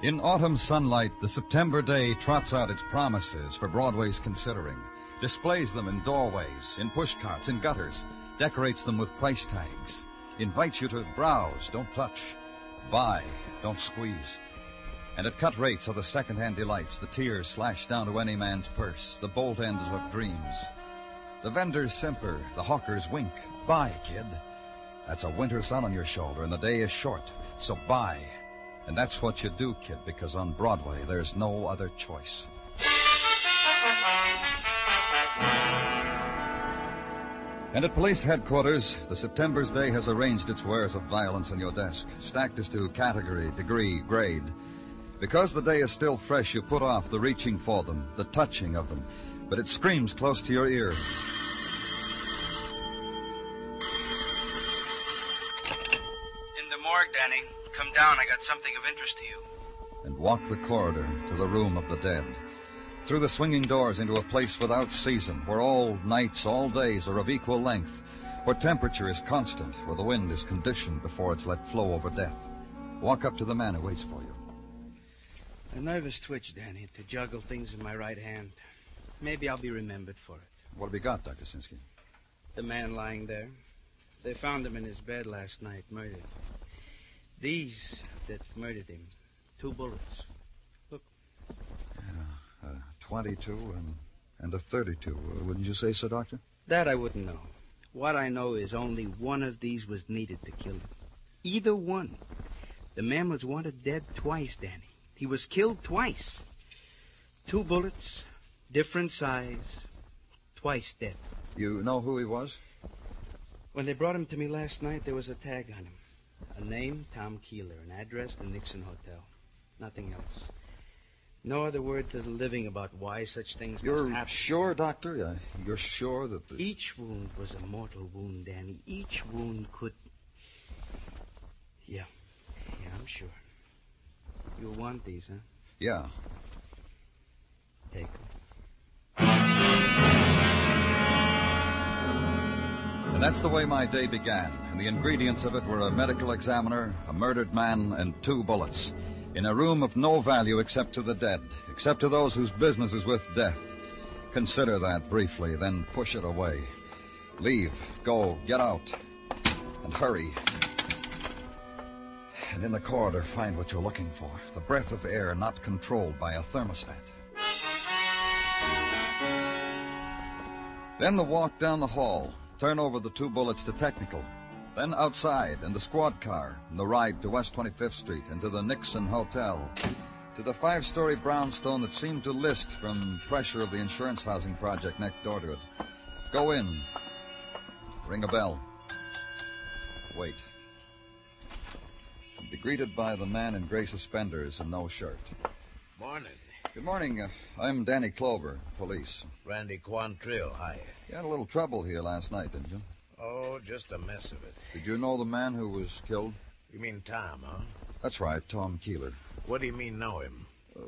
In autumn sunlight, the September day trots out its promises for Broadway's considering, displays them in doorways, in pushcarts, in gutters, decorates them with price tags, invites you to browse, don't touch, buy, don't squeeze. And at cut rates are the second-hand delights, the tears slashed down to any man's purse, the bolt ends of dreams. The vendors simper, the hawkers wink. Buy, kid. That's a winter sun on your shoulder, and the day is short, so buy. And that's what you do, kid, because on Broadway there's no other choice. And at police headquarters, the September's Day has arranged its wares of violence on your desk, stacked as to category, degree, grade. Because the day is still fresh, you put off the reaching for them, the touching of them, but it screams close to your ear. Down. I got something of interest to you. and walk the corridor to the room of the dead. Through the swinging doors into a place without season, where all nights, all days are of equal length, where temperature is constant, where the wind is conditioned before it's let flow over death. Walk up to the man who waits for you. A nervous twitch, Danny, to juggle things in my right hand. Maybe I'll be remembered for it. What have you got, Dr. Sinsky? The man lying there. They found him in his bed last night, murdered. These that murdered him. Two bullets. Uh, 22 and, and a 32, uh, wouldn't you say so, Doctor? That I wouldn't know. What I know is only one of these was needed to kill him. Either one. The man was wanted dead twice, Danny. He was killed twice. Two bullets, different size, twice dead. You know who he was? When they brought him to me last night, there was a tag on him. A name, Tom Keeler. An address, the Nixon Hotel. Nothing else. No other word to the living about why such things You're must happen. sure, Doctor? Uh, you're sure that the... Each wound was a mortal wound, Danny. Each wound could. Yeah. Yeah, I'm sure. You'll want these, huh? Yeah. Take them. That's the way my day began. And the ingredients of it were a medical examiner, a murdered man, and two bullets. In a room of no value except to the dead, except to those whose business is with death. Consider that briefly, then push it away. Leave, go, get out, and hurry. And in the corridor, find what you're looking for the breath of air not controlled by a thermostat. Then the walk down the hall. Turn over the two bullets to technical. Then outside in the squad car, and the ride to West 25th Street and to the Nixon Hotel. To the five story brownstone that seemed to list from pressure of the insurance housing project next door to it. Go in. Ring a bell. Wait. And be greeted by the man in gray suspenders and no shirt. Morning. Good morning. Uh, I'm Danny Clover, police. Randy Quantrill, hi. You had a little trouble here last night, didn't you? Oh, just a mess of it. Did you know the man who was killed? You mean Tom, huh? That's right, Tom Keeler. What do you mean know him? Uh,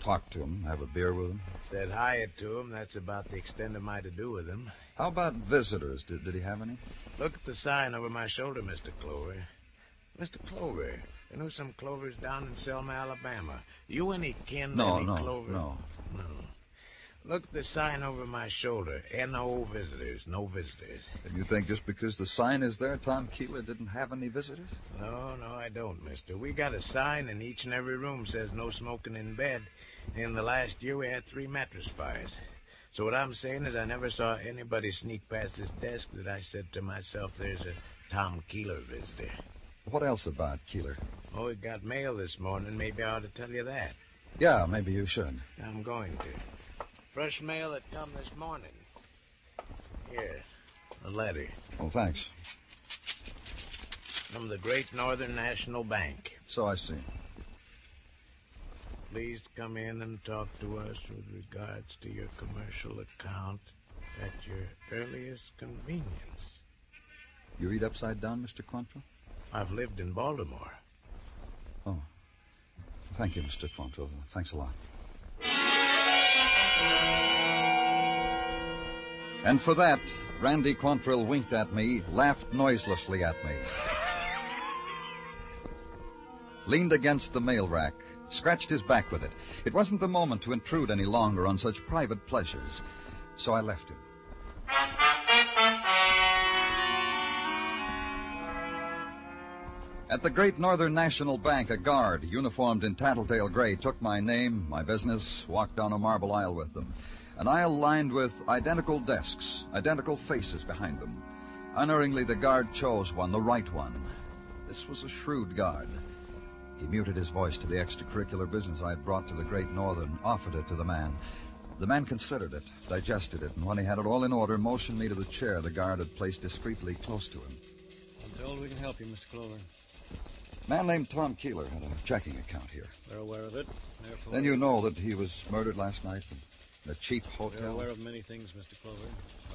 talk to him, have a beer with him. Said hi to him. That's about the extent of my to do with him. How about visitors? Did, did he have any? Look at the sign over my shoulder, Mr. Clover. Mr. Clover, I know some Clovers down in Selma, Alabama. You any kin to No, any no, Clover? no. No. Look at the sign over my shoulder. N.O. visitors. No visitors. And you think just because the sign is there, Tom Keeler didn't have any visitors? No, no, I don't, mister. We got a sign in each and every room says no smoking in bed. In the last year, we had three mattress fires. So what I'm saying is I never saw anybody sneak past this desk that I said to myself, there's a Tom Keeler visitor. What else about Keeler? Oh, we got mail this morning. Maybe I ought to tell you that. Yeah, maybe you should. I'm going to. Fresh mail that come this morning. Here, a letter Oh, thanks. from the Great Northern National Bank. So I see. Please come in and talk to us with regards to your commercial account at your earliest convenience. You read upside down, Mr. Quantrill? I've lived in Baltimore. Oh. Thank you, Mr. Quantrill. Thanks a lot. And for that, Randy Quantrill winked at me, laughed noiselessly at me. Leaned against the mail rack, scratched his back with it. It wasn't the moment to intrude any longer on such private pleasures, so I left him. At the Great Northern National Bank, a guard, uniformed in tattletale gray, took my name, my business, walked down a marble aisle with them. An aisle lined with identical desks, identical faces behind them. Unerringly, the guard chose one, the right one. This was a shrewd guard. He muted his voice to the extracurricular business I had brought to the Great Northern, offered it to the man. The man considered it, digested it, and when he had it all in order, motioned me to the chair the guard had placed discreetly close to him. I'm told we can help you, Mr. Clover. A man named Tom Keeler had a checking account here. They're aware of it. Therefore, Then you know that he was murdered last night in a cheap hotel. We're aware of many things, Mr. Clover.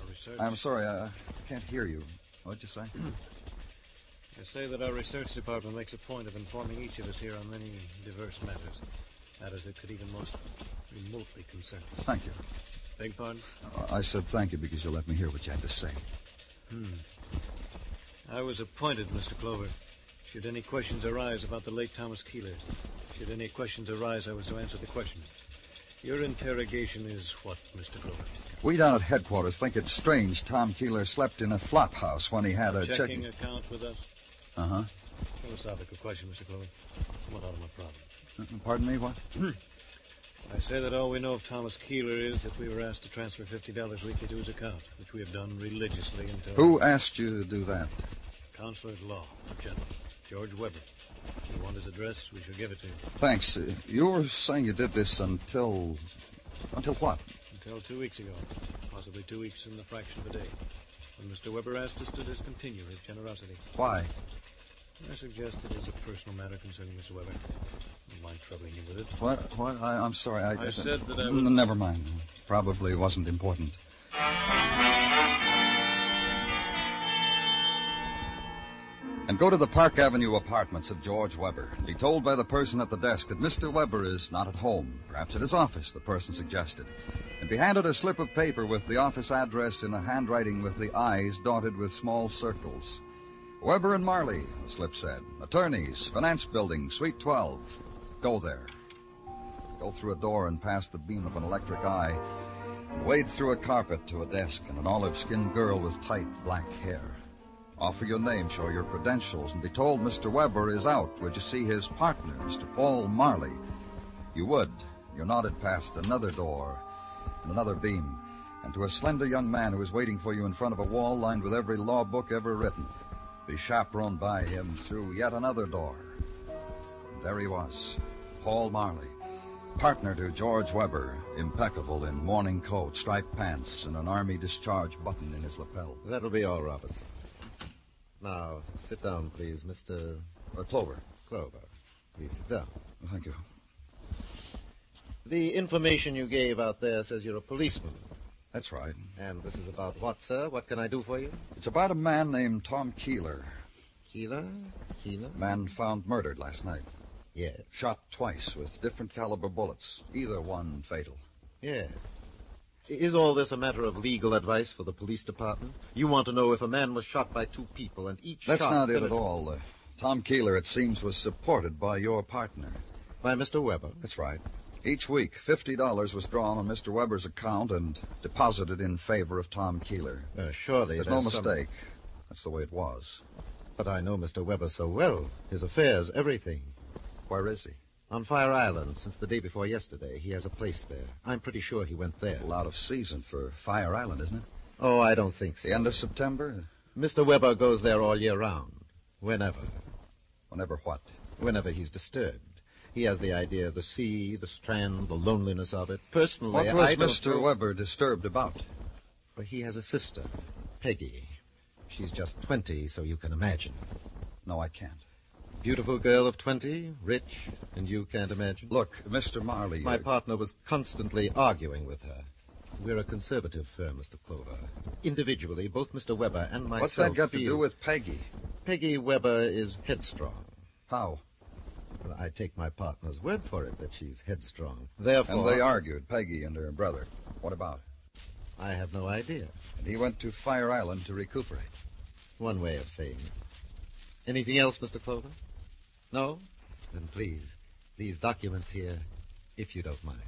Our research. I'm sorry, I, I can't hear you. What'd you say? I say that our research department makes a point of informing each of us here on many diverse matters. Matters that could even most remotely concern us. Thank you. Beg pardon? I said thank you because you let me hear what you had to say. Hmm. I was appointed, Mr. Clover. Should any questions arise about the late Thomas Keeler, should any questions arise, I was to answer the question. Your interrogation is what, Mr. Clover? We down at headquarters think it's strange Tom Keeler slept in a flop house when he had a Checking checking. account with us? Uh huh. Philosophical question, Mr. Clover. Somewhat out of my province. Pardon me, what? I say that all we know of Thomas Keeler is that we were asked to transfer $50 weekly to his account, which we have done religiously until... Who asked you to do that? Counselor at law, a gentleman, George Weber. If you want his address, we shall give it to you. Thanks. Uh, you were saying you did this until. Until what? Until two weeks ago, possibly two weeks in the fraction of a day, when Mr. Weber asked us to discontinue his generosity. Why? I suggested it as a personal matter concerning Mr. Weber. Don't mind troubling you with it. What? What? I, I'm sorry. I, I said that I would- Never mind. Probably wasn't important. And go to the Park Avenue apartments of George Weber. Be told by the person at the desk that Mr. Weber is not at home, perhaps at his office, the person suggested. And be handed a slip of paper with the office address in a handwriting with the I's dotted with small circles. Weber and Marley, the slip said. Attorneys, Finance Building, Suite 12. Go there. Go through a door and past the beam of an electric eye. And wade through a carpet to a desk and an olive skinned girl with tight black hair. Offer your name, show your credentials, and be told Mr. Weber is out. Would you see his partner, Mr. Paul Marley? You would. You're nodded past another door and another beam, and to a slender young man who is waiting for you in front of a wall lined with every law book ever written. Be chaperoned by him through yet another door. And there he was, Paul Marley, partner to George Weber, impeccable in morning coat, striped pants, and an army discharge button in his lapel. That'll be all, Robertson. Now, sit down, please, Mr. Uh, Clover. Clover. Please sit down. Thank you. The information you gave out there says you're a policeman. That's right. And this is about what, sir? What can I do for you? It's about a man named Tom Keeler. Keeler? Keeler? Man found murdered last night. Yes. Shot twice with different caliber bullets, either one fatal. Yes. Is all this a matter of legal advice for the police department? You want to know if a man was shot by two people and each That's shot... not it at all. Uh, Tom Keeler, it seems, was supported by your partner. By Mr. Weber? That's right. Each week, $50 was drawn on Mr. Weber's account and deposited in favor of Tom Keeler. Uh, surely There's there's no some- mistake. That's the way it was. But I know Mr. Weber so well. His affairs, everything. Where is he? On Fire Island since the day before yesterday. He has a place there. I'm pretty sure he went there. A lot of season for Fire Island, isn't it? Oh, I don't think so. The end of September? Mr. Weber goes there all year round. Whenever. Whenever what? Whenever he's disturbed. He has the idea of the sea, the strand, the loneliness of it. Personally, What was I don't Mr. know- Weber disturbed about? Well, he has a sister, Peggy. She's just 20, so you can imagine. No, I can't. Beautiful girl of 20, rich, and you can't imagine? Look, Mr. Marley. My uh, partner was constantly arguing with her. We're a conservative firm, Mr. Clover. Individually, both Mr. Weber and myself What's that got to do with Peggy? Peggy Weber is headstrong. How? Well, I take my partner's word for it that she's headstrong. Therefore, And they argued, Peggy and her brother. What about? I have no idea. And he went to Fire Island to recuperate. One way of saying it. Anything else, Mr. Clover? No? Then please, these documents here, if you don't mind.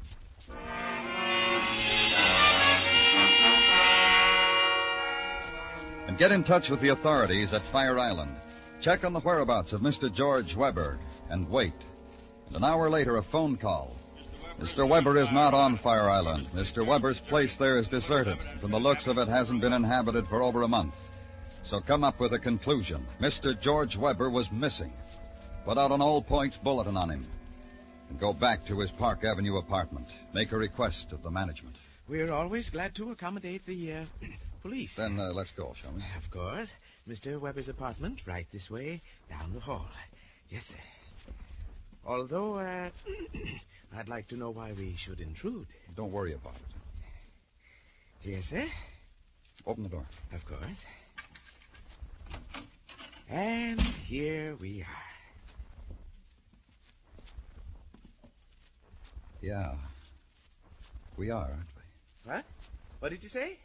And get in touch with the authorities at Fire Island. Check on the whereabouts of Mr. George Weber and wait. And an hour later, a phone call. Mr. Weber is not on Fire Island. Mr. Weber's place there is deserted. From the looks of it, hasn't been inhabited for over a month. So come up with a conclusion. Mr. George Weber was missing. Put out an all points bulletin on him. And go back to his Park Avenue apartment. Make a request of the management. We're always glad to accommodate the uh, police. Then uh, let's go, shall we? Of course. Mr. Weber's apartment, right this way, down the hall. Yes, sir. Although, uh, I'd like to know why we should intrude. Don't worry about it. Yes, sir. Open the door. Of course. And here we are. Yeah. We are, aren't we? What? What did you say?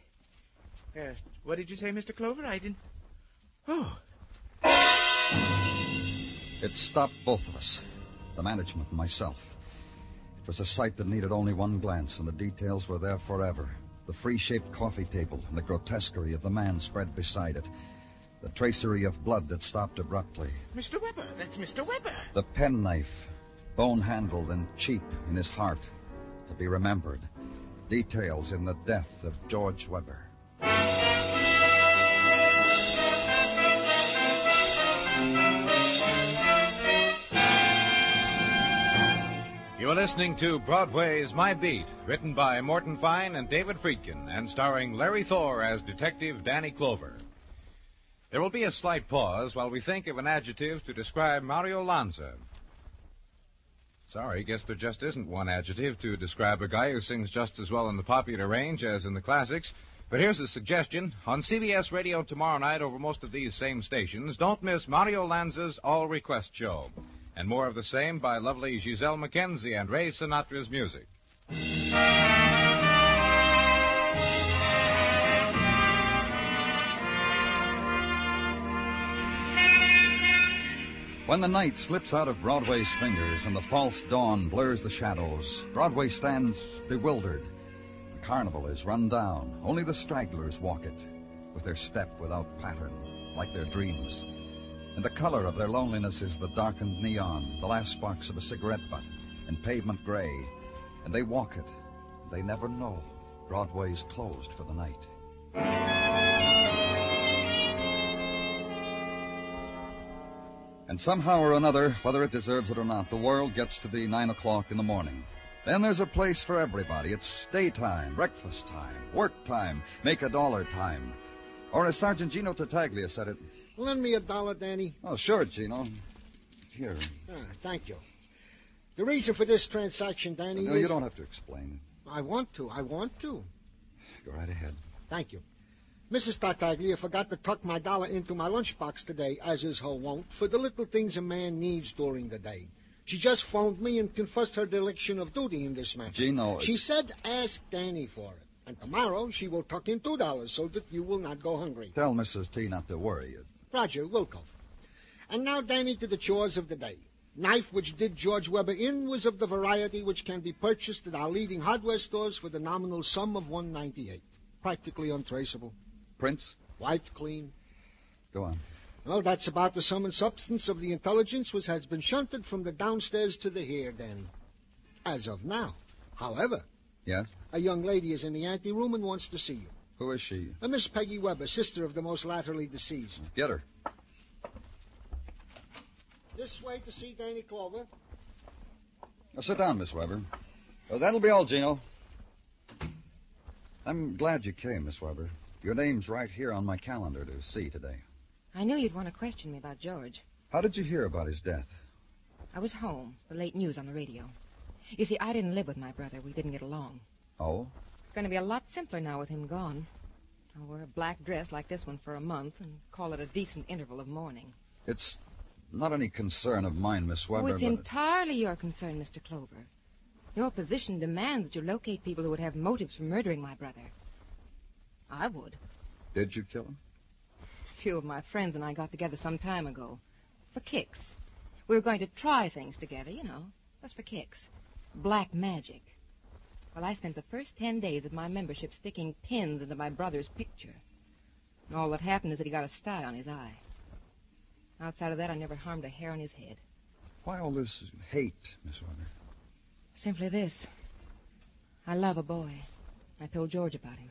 Uh, what did you say, Mr. Clover? I didn't. Oh, It stopped both of us, the management and myself. It was a sight that needed only one glance, and the details were there forever. The free-shaped coffee table and the grotesquerie of the man spread beside it. The tracery of blood that stopped abruptly. Mr. Weber. That's Mr. Weber. The penknife, bone-handled and cheap in his heart, to be remembered. Details in the death of George Weber. You are listening to Broadway's My Beat, written by Morton Fine and David Friedkin, and starring Larry Thor as Detective Danny Clover. There will be a slight pause while we think of an adjective to describe Mario Lanza. Sorry, guess there just isn't one adjective to describe a guy who sings just as well in the popular range as in the classics. But here's a suggestion. On CBS Radio tomorrow night over most of these same stations, don't miss Mario Lanza's All Request Show. And more of the same by lovely Gisele MacKenzie and Ray Sinatra's music. When the night slips out of Broadway's fingers and the false dawn blurs the shadows, Broadway stands bewildered. The carnival is run down. Only the stragglers walk it, with their step without pattern, like their dreams. And the color of their loneliness is the darkened neon, the last sparks of a cigarette butt, and pavement gray. And they walk it. They never know. Broadway's closed for the night. And somehow or another, whether it deserves it or not, the world gets to be nine o'clock in the morning. Then there's a place for everybody. It's daytime, breakfast time, work time, make a dollar time. Or as Sergeant Gino Tartaglia said it, Lend me a dollar, Danny. oh, sure, Gino. Here. Ah, thank you. The reason for this transaction, Danny, No, is... you don't have to explain. It. I want to. I want to. Go right ahead. Thank you. Mrs. Tartaglia forgot to tuck my dollar into my lunchbox today, as is her wont, for the little things a man needs during the day. She just phoned me and confessed her dereliction of duty in this matter. Gino, She said ask Danny for it. And tomorrow she will tuck in two dollars so that you will not go hungry. tell Mrs. T not to worry. Roger, we'll go. And now, Danny, to the chores of the day. Knife which did George Weber in was of the variety which can be purchased at our leading hardware stores for the nominal sum of 198. Practically untraceable. Prince? Wiped clean. Go on. Well, that's about the sum and substance of the intelligence which has been shunted from the downstairs to the here, Danny. As of now. However, Yes? a young lady is in the anteroom and wants to see you. Who is she? A Miss Peggy Weber, sister of the most latterly deceased. Get her. This way to see Danny Clover. Now, sit down, Miss Weber. Uh, that'll be all, Gino. I'm glad you came, Miss Weber. Your name's right here on my calendar to see today. I knew you'd want to question me about George. How did you hear about his death? I was home. The late news on the radio. You see, I didn't live with my brother. We didn't get along. Oh? It's going to be a lot simpler now with him gone. I'll wear a black dress like this one for a month and call it a decent interval of mourning. It's not any concern of mine, Miss Weber. oh, it's entirely your concern, Mr. Clover. Your position demands that you locate people who would have motives for murdering my brother. I would. Did you kill him? A few of my friends and I got together some time ago. For kicks. We were going to try things together, you know, just for kicks. Black magic. Well, I spent the first ten days of my membership sticking pins into my brother's picture. And all that happened is that he got a sty on his eye. Outside of that, I never harmed a hair on his head. Why all this hate, Miss Weber? Simply this. I love a boy. I told George about him.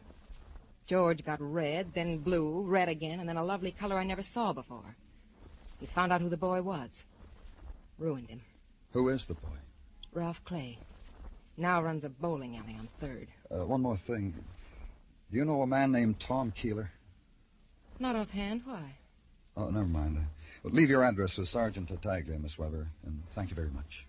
George got red, then blue, red again, and then a lovely color I never saw before. He found out who the boy was. Ruined him. Who is the boy? Ralph Clay. Now runs a bowling alley on Third. Uh, one more thing. Do you know a man named Tom Keeler? Not offhand, why? Oh, never mind. Uh, leave your address with Sergeant Tartaglia, Miss Weber, and thank you very much.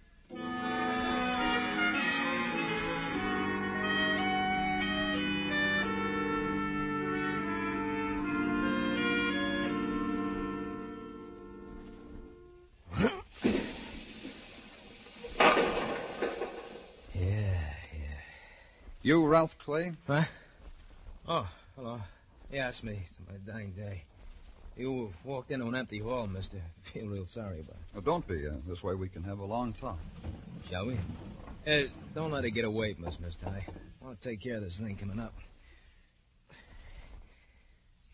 You, Ralph Clay? Huh? Oh, hello. Yeah, it's me. It's my dying day. You walked into an empty hall, mister. Feel real sorry about it. Oh, don't be. Uh, this way we can have a long talk. Shall we? Uh, don't let it get away from us, mister. I want to take care of this thing coming up.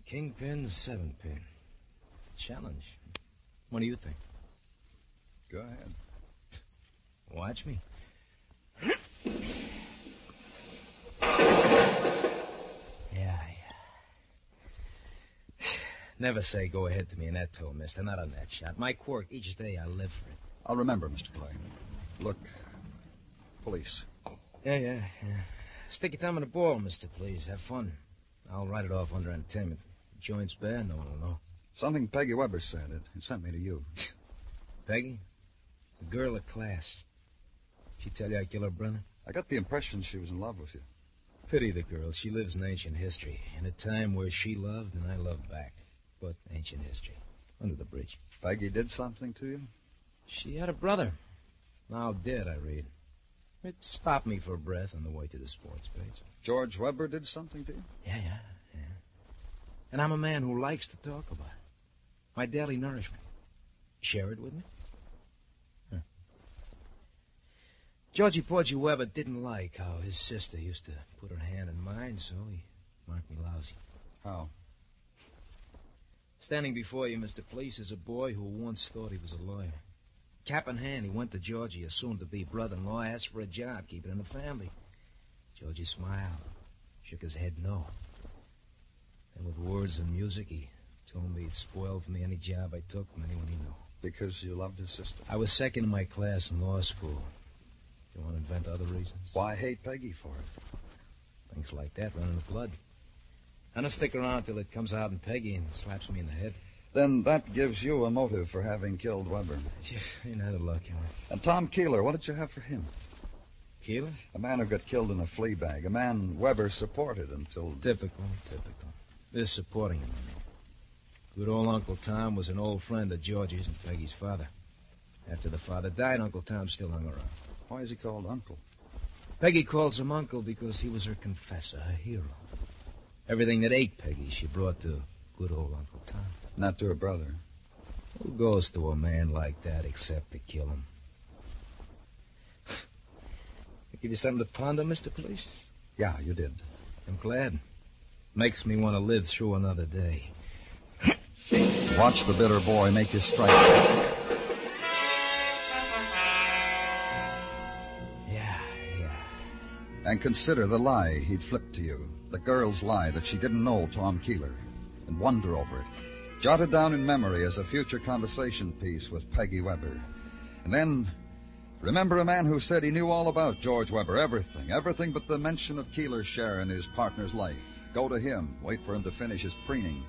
Kingpin, seven pin. Challenge. What do you think? Go ahead. Watch me. Yeah, yeah. Never say go ahead to me in that tone, mister. Not on that shot. My quirk, each day I live for it. I'll remember, Mr. Clay. Look, police. Yeah, yeah, yeah. Stick your thumb in the ball, mister, please. Have fun. I'll write it off under entertainment. Joint's bad, no one will know. Something Peggy Weber said. It, it sent me to you. Peggy? The girl of class. She tell you I kill her brother? I got the impression she was in love with you. Pity the girl. She lives in ancient history. In a time where she loved and I loved back. But ancient history. Under the bridge. Peggy did something to you? She had a brother. Now dead, I read. It stopped me for a breath on the way to the sports page. George Weber did something to you? Yeah, yeah, yeah. And I'm a man who likes to talk about it. My daily nourishment. Share it with me? Huh. Georgie Porgy Weber didn't like how his sister used to put her hand in mine, so he marked me lousy. How? Standing before you, Mr. Police, is a boy who once thought he was a lawyer. Cap in hand, he went to Georgie, a soon-to-be brother-in-law, asked for a job, keep it in the family. Georgie smiled, shook his head no. Then with words and music, he told me he'd spoil for me any job I took from anyone he knew. Because you loved his sister? I was second in my class in law school. You want to invent other reasons? Why hate Peggy for it? Things like that run in the blood. I don't stick around till it comes out in Peggy and slaps me in the head. Then that gives you a motive for having killed Weber. You know the luck, know. And Tom Keeler, what did you have for him? Keeler? A man who got killed in a flea bag. A man Weber supported until. Typical, typical. This supporting him, I mean. Good old Uncle Tom was an old friend of Georgie's and Peggy's father. After the father died, Uncle Tom still hung around. Why is he called Uncle? Peggy calls him Uncle because he was her confessor, her hero. Everything that ate Peggy, she brought to good old Uncle Tom. Not to her brother. Who goes to a man like that except to kill him? I give you something to ponder, Mr. Police? Yeah, you did. I'm glad. Makes me want to live through another day. Watch the bitter boy make his strike. Yeah, yeah. And consider the lie he'd flipped to you. The girl's lie that she didn't know Tom Keeler. And wonder over it. jotted down in memory as a future conversation piece with Peggy Weber. And then remember a man who said he knew all about George Weber, everything, everything but the mention of Keeler's share in his partner's life. Go to him, wait for him to finish his preening,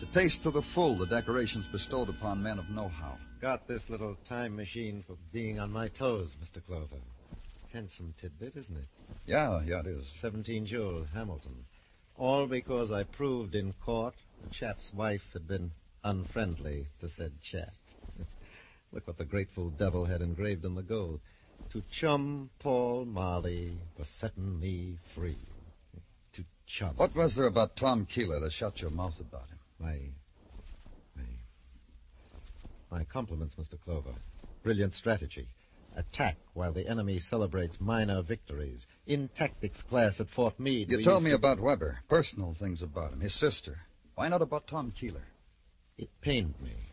to taste to the full the decorations bestowed upon men of know-how. Got this little time machine for being on my toes, Mr. Clover. Handsome tidbit, isn't it? Yeah, yeah, it is. 17 jewels, Hamilton. All because I proved in court the chap's wife had been unfriendly to said chap. Look what the grateful devil had engraved in the gold. To chum Paul Marley for setting me free. To chum. What was there about Tom Keeler that shut your mouth about him? My. My. My compliments, Mr. Clover. Brilliant strategy. Attack while the enemy celebrates minor victories. In tactics class at Fort Meade. You told me to- about Weber, personal things about him, his sister. Why not about Tom Keeler? It pained me.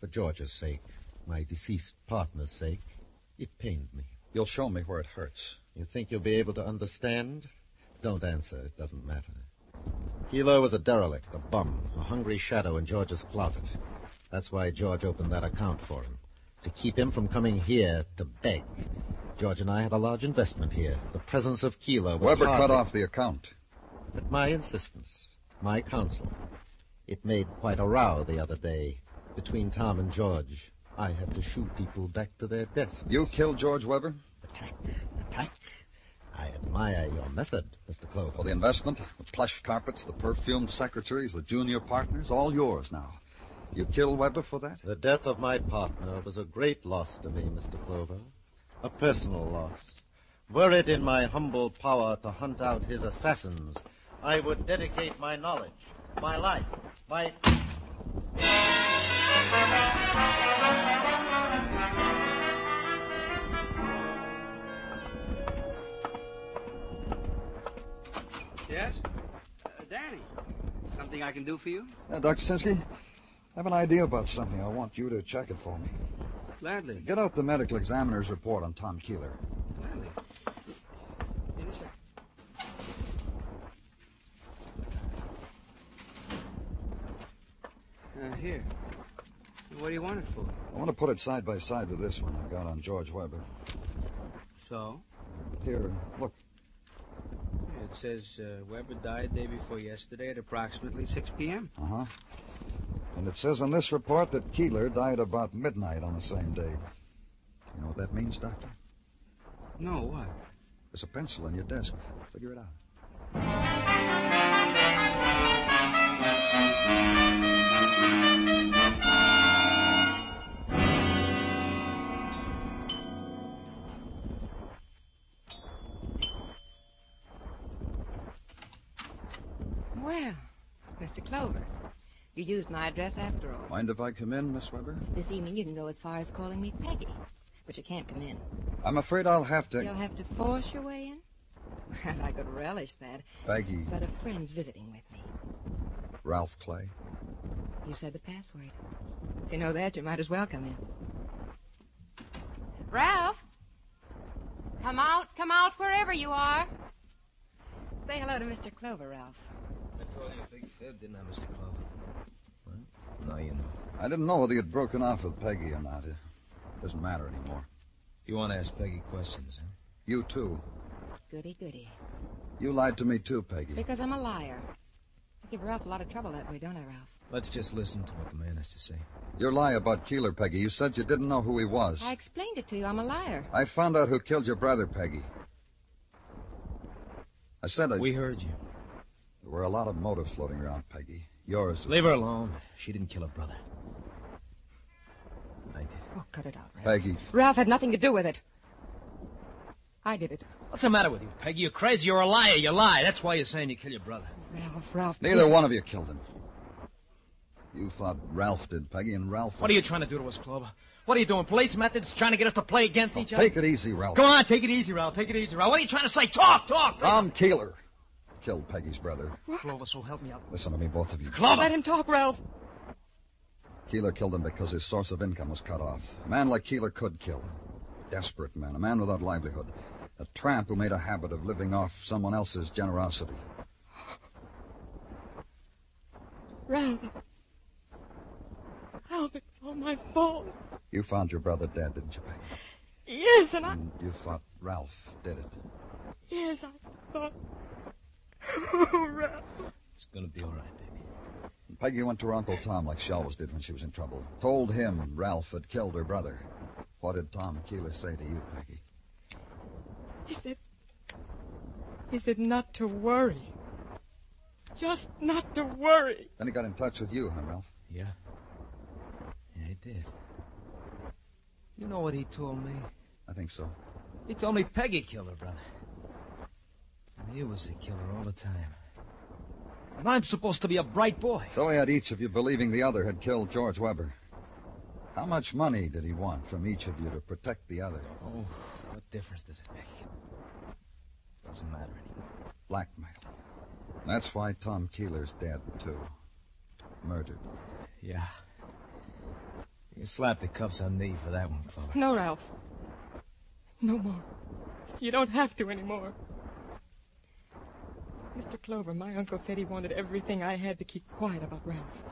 For George's sake, my deceased partner's sake, it pained me. You'll show me where it hurts. You think you'll be able to understand? Don't answer. It doesn't matter. Keeler was a derelict, a bum, a hungry shadow in George's closet. That's why George opened that account for him. To keep him from coming here to beg. George and I had a large investment here. The presence of Keeler was Weber cut off the account. At my insistence, my counsel. It made quite a row the other day between Tom and George. I had to shoo people back to their desks. You killed George Weber? Attack, attack. I admire your method, Mr. Clover. For the investment, the plush carpets, the perfumed secretaries, the junior partners, all yours now. You killed Weber for that? The death of my partner was a great loss to me, Mr. Clover. A personal loss. Were it in my humble power to hunt out his assassins, I would dedicate my knowledge, my life, my. Yes? Uh, Danny, something I can do for you? Uh, Dr. Sinsky, I have an idea about something. I want you to check it for me. Gladly. Get out the medical examiner's report on Tom Keeler. Gladly. In a sec. Uh, here. What do you want it for? I want to put it side by side with this one I got on George Weber. So? Here, look. It says uh, Weber died day before yesterday at approximately 6 p.m. Uh huh. And it says on this report that Keeler died about midnight on the same day. You know what that means, Doctor? No, what? There's a pencil in your desk. Figure it out. Well, Mr. Clover, you used my address after all. Mind if I come in, Miss Weber? This evening you can go as far as calling me Peggy, but you can't come in. I'm afraid I'll have to. You'll have to force your way in? Well, I could relish that. Peggy. But a friend's visiting with me. Ralph Clay. You said the password. If you know that, you might as well come in. Ralph! Come out, come out wherever you are. Say hello to Mr. Clover, Ralph. I told you a big fib, didn't I, Mr. Clover? Well, now you know. I didn't know whether you'd broken off with Peggy or not. It doesn't matter anymore. You want to ask Peggy questions, huh? You too. Goody, goody. You lied to me too, Peggy. Because I'm a liar. I give Ralph a lot of trouble that way, don't I, Ralph? Let's just listen to what the man has to say. Your lie about Keeler, Peggy. You said you didn't know who he was. I explained it to you. I'm a liar. I found out who killed your brother, Peggy. I said I... We heard you. There were a lot of motives floating around, Peggy. Yours. Leave her alone. She didn't kill her brother. I did. Oh, cut it out, Ralph. Peggy. Ralph had nothing to do with it. I did it. What's the matter with you, Peggy? You're crazy. You're a liar. You lie. That's why you're saying you kill your brother. Ralph, Ralph. Neither please. one of you killed him. You thought Ralph did, Peggy, and Ralph. What are you trying to do to us, Clover? What are you doing? Police methods? Trying to get us to play against each other? Take it easy, Ralph. Go on, take it easy, Ralph. Take it easy, Ralph. What are you trying to say? Talk, talk. Tom Keeler killed Peggy's brother. Clover, so help me out. Listen to me, both of you. Clover! Let him talk, Ralph. Keeler killed him because his source of income was cut off. A man like Keeler could kill. A desperate man, a man without livelihood. A tramp who made a habit of living off someone else's generosity. Ralph. Ralph, it's all my fault. You found your brother dead, didn't you, Peggy? Yes, and I. You thought Ralph did it. Yes, I thought. Oh, Ralph. It's gonna be all right, baby. Peggy went to her Uncle Tom like she always did when she was in trouble. Told him Ralph had killed her brother. What did Tom Keeler say to you, Peggy? He said. He said not to worry. Just not to worry. Then he got in touch with you, huh, Ralph? Yeah. Yeah, he did. You know what he told me? I think so. He told me Peggy killed her brother. And he was the killer all the time. And I'm supposed to be a bright boy. So he had each of you believing the other had killed George Weber. How much money did he want from each of you to protect the other? Oh, what difference does it make? It Doesn't matter anymore. Blackmail. That's why Tom Keeler's dead, too. Murdered. Yeah. You slap the cuffs on me for that one, Clover. No, Ralph. No more. You don't have to anymore. Mr. Clover, my uncle said he wanted everything I had to keep quiet about Ralph.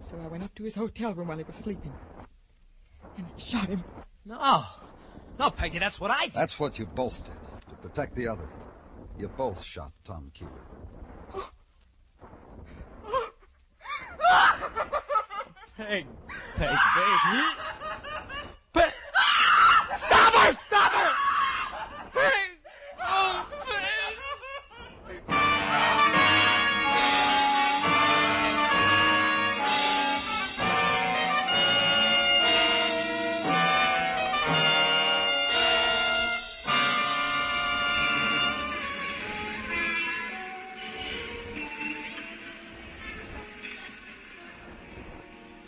So I went up to his hotel room while he was sleeping. And I shot him. No. No, Peggy, that's what I did. That's what you both did, to protect the other. You both shot Tom Keeler. Peg. Peg, baby.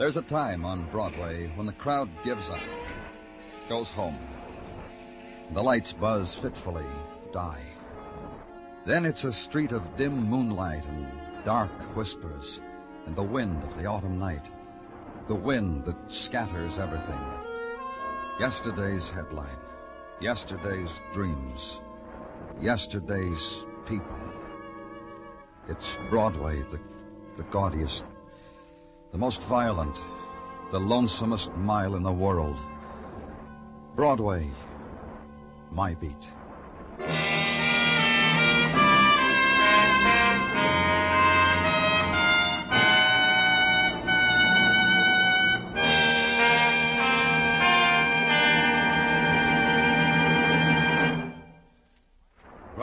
There's a time on Broadway when the crowd gives up, goes home. The lights buzz fitfully, die. Then it's a street of dim moonlight and dark whispers, and the wind of the autumn night. The wind that scatters everything. Yesterday's headline, yesterday's dreams, yesterday's people. It's Broadway, the, the gaudiest, the most violent, the lonesomest mile in the world. Broadway, my beat.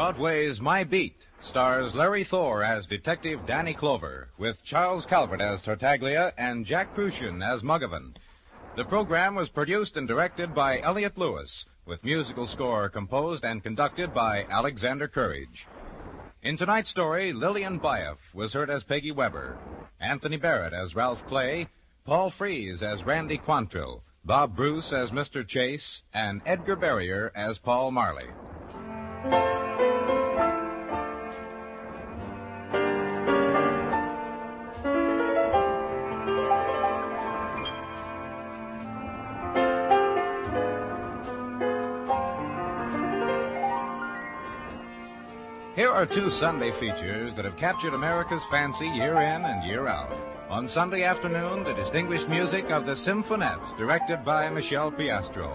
Broadway's My Beat stars Larry Thor as Detective Danny Clover, with Charles Calvert as Tartaglia and Jack Kruschen as Muggavan. The program was produced and directed by Elliott Lewis, with musical score composed and conducted by Alexander Courage. In tonight's story, Lillian Buyeff was heard as Peggy Weber, Anthony Barrett as Ralph Clay, Paul Frees as Randy Quantrill, Bob Bruce as Mr. Chase, and Edgar Barrier as Paul Marley. Here are two Sunday features that have captured America's fancy year in and year out. On Sunday afternoon, the distinguished music of the Symphonette, directed by Michel Piastro.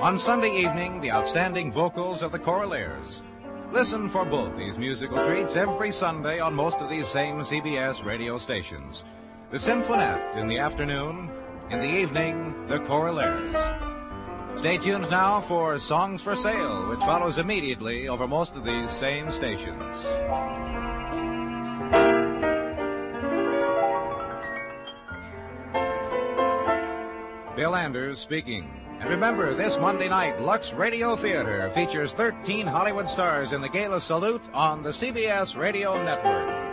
On Sunday evening, the outstanding vocals of the Choraleers. Listen for both these musical treats every Sunday on most of these same CBS radio stations. The Symphonette in the afternoon, in the evening, the Choraleers. Stay tuned now for Songs for Sale, which follows immediately over most of these same stations. Bill Anders speaking. And remember, this Monday night, Lux Radio Theater features 13 Hollywood stars in the gala salute on the CBS Radio Network.